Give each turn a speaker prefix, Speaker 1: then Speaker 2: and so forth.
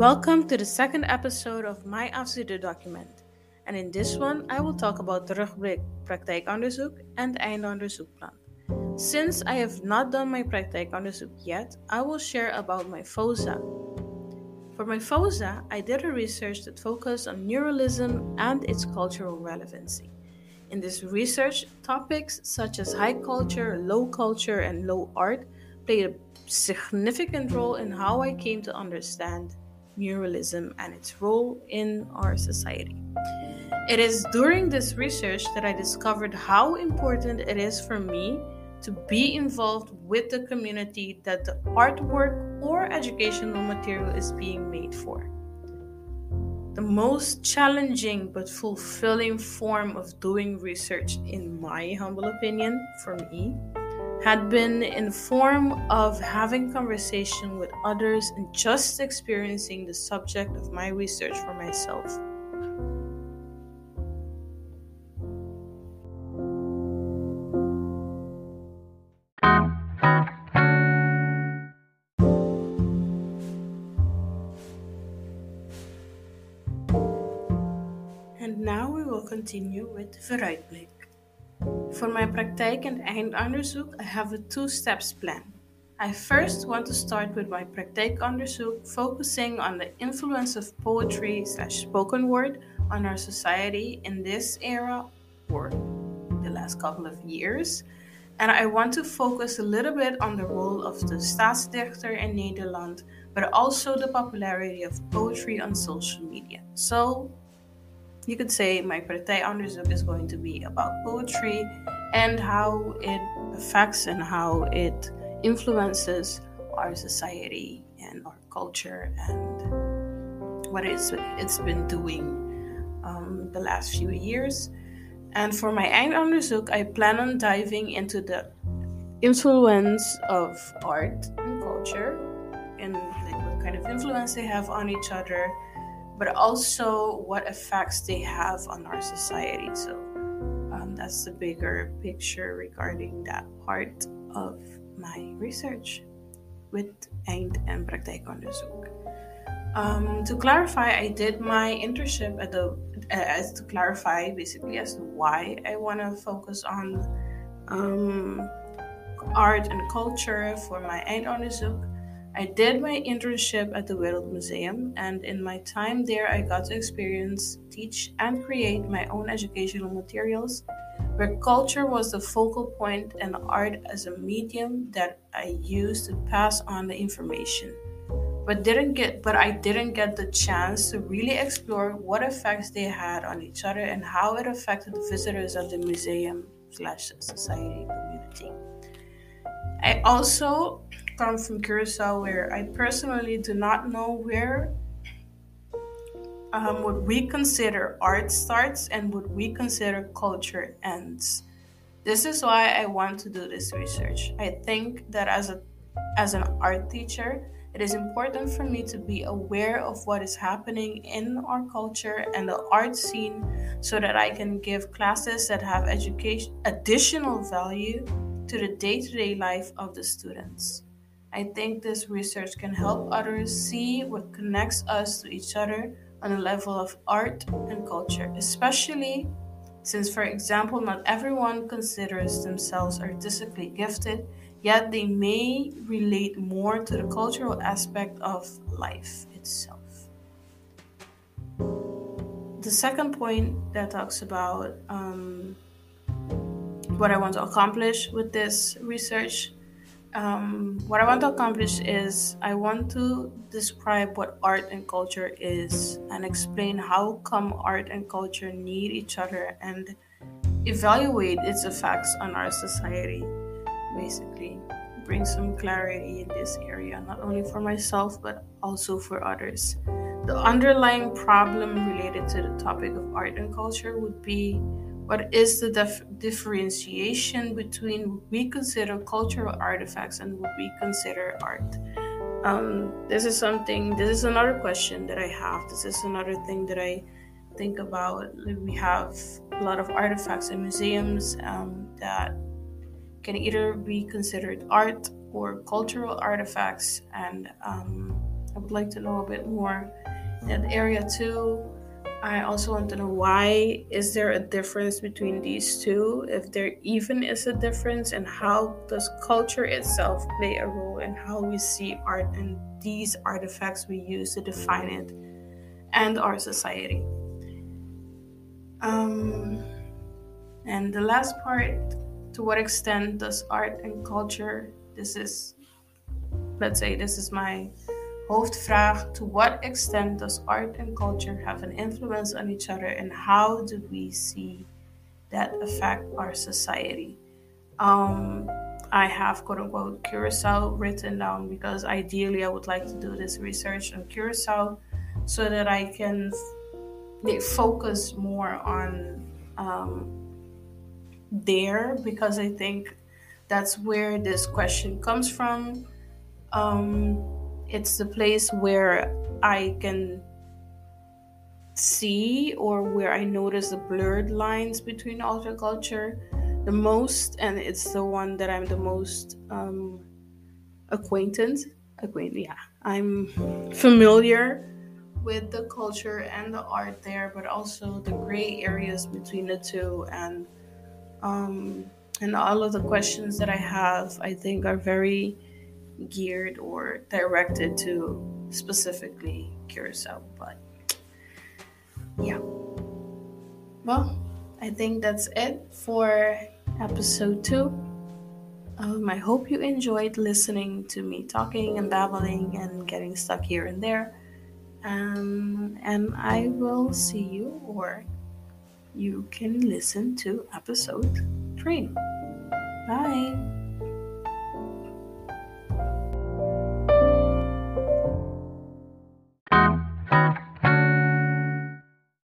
Speaker 1: Welcome to the second episode of my afstudeer document. And in this one, I will talk about terugblik praktijkonderzoek and eindonderzoekplan. Since I have not done my praktijkonderzoek yet, I will share about my FOZA. For my FOZA, I did a research that focused on muralism and its cultural relevancy. In this research, topics such as high culture, low culture, and low art played a significant role in how I came to understand muralism and its role in our society. It is during this research that I discovered how important it is for me to be involved with the community that the artwork or educational material is being made for. The most challenging but fulfilling form of doing research, in my humble opinion, for me, had been in the form of having conversation with others and just experiencing the subject of my research for myself. And now we will continue with vooruitblik. For my praktijk and eindonderzoek, I have a two steps plan. I first want to start with my praktijkonderzoek, focusing on the influence of poetry slash spoken word on our society in this era or the last couple of years. And I want to focus a little bit on the role of the staatsdichter in Nederland, but also the popularity of poetry on social media. So you could say my praktijkonderzoek is going to be about poetry and how it affects and how it influences our society and our culture and what it's, it's been doing um, the last few years. And for my eindonderzoek, I plan on diving into the influence of art and culture and like what kind of influence they have on each other but also what effects they have on our society. So um, that's the bigger picture regarding that part of my research with Eind and Praktijkonderzoek. Um, to clarify, I did my internship at the as to clarify basically as to why I want to focus on um, art and culture for my eindonderzoek. I did my internship at the World Museum, and in my time there, I got to experience, teach, and create my own educational materials, where culture was the focal point and art as a medium that I used to pass on the information. But didn't get, but I didn't get the chance to really explore what effects they had on each other and how it affected the visitors of the museum slash society community. I also come from Curacao, where I personally do not know where um, what we consider art starts and what we consider culture ends. This is why I want to do this research. I think that as a as an art teacher, it is important for me to be aware of what is happening in our culture and the art scene so that I can give classes that have education additional value to the day-to-day life of the students. I think this research can help others see what connects us to each other on a level of art and culture, especially since, for example, not everyone considers themselves artistically gifted, yet they may relate more to the cultural aspect of life itself. The second point that talks about um, what I want to accomplish with this research um, what I want to accomplish is I want to describe what art and culture is and explain how come art and culture need each other and evaluate its effects on our society. Basically, bring some clarity in this area, not only for myself but also for others. The underlying problem related to the topic of art and culture would be what is the dif- differentiation between what we consider cultural artifacts and what we consider art? Um, this is something, this is another question that I have. This is another thing that I think about. We have a lot of artifacts in museums um, that can either be considered art or cultural artifacts. And um, I would like to know a bit more in that area too. I also want to know why is there a difference between these two? If there even is a difference, and how does culture itself play a role in how we see art and these artifacts we use to define it and our society? Um, and the last part, to what extent does art and culture, this is, let's say, this is my hoofdvraag, to what extent does art and culture have an influence on each other and how do we see that affect our society? Um, I have quote unquote Curacao written down because ideally I would like to do this research on Curacao so that I can focus more on um, there because I think that's where this question comes from. Um, it's the place where I can see or where I notice the blurred lines between alter culture the most, and it's the one that I'm the most um, acquainted. Acquainted, yeah, I'm familiar with the culture and the art there, but also the gray areas between the two, and um, and all of the questions that I have, I think, are very geared or directed to specifically Curacao. But yeah, well, I think that's it for episode two. Um, I hope you enjoyed listening to me talking and babbling and getting stuck here and there. Um, and I will see you, or you can listen to episode three. Bye.